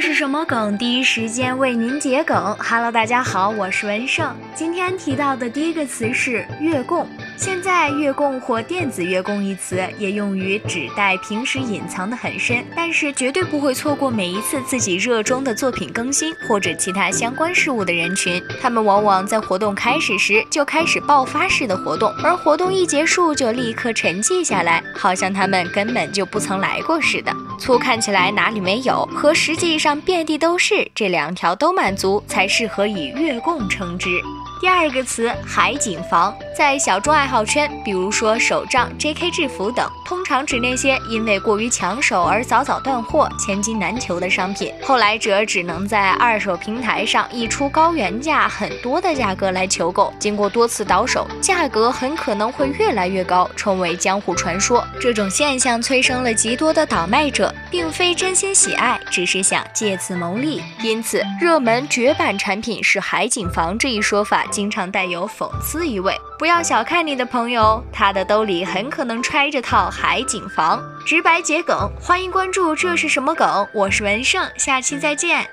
这是什么梗？第一时间为您解梗。Hello，大家好，我是文胜。今天提到的第一个词是月供。现在“月供”或“电子月供”一词也用于指代平时隐藏的很深，但是绝对不会错过每一次自己热衷的作品更新或者其他相关事物的人群。他们往往在活动开始时就开始爆发式的活动，而活动一结束就立刻沉寂下来，好像他们根本就不曾来过似的。粗看起来哪里没有，和实际上遍地都是，这两条都满足，才适合以月供称之。第二个词海景房，在小众爱好圈，比如说手账、J.K. 制服等，通常指那些因为过于抢手而早早断货、千金难求的商品。后来者只能在二手平台上以出高原价很多的价格来求购，经过多次倒手，价格很可能会越来越高，成为江湖传说。这种现象催生了极多的倒卖者，并非真心喜爱，只是想借此牟利。因此，热门绝版产品是海景房这一说法。经常带有讽刺意味，不要小看你的朋友，他的兜里很可能揣着套海景房。直白桔梗，欢迎关注，这是什么梗？我是文胜，下期再见。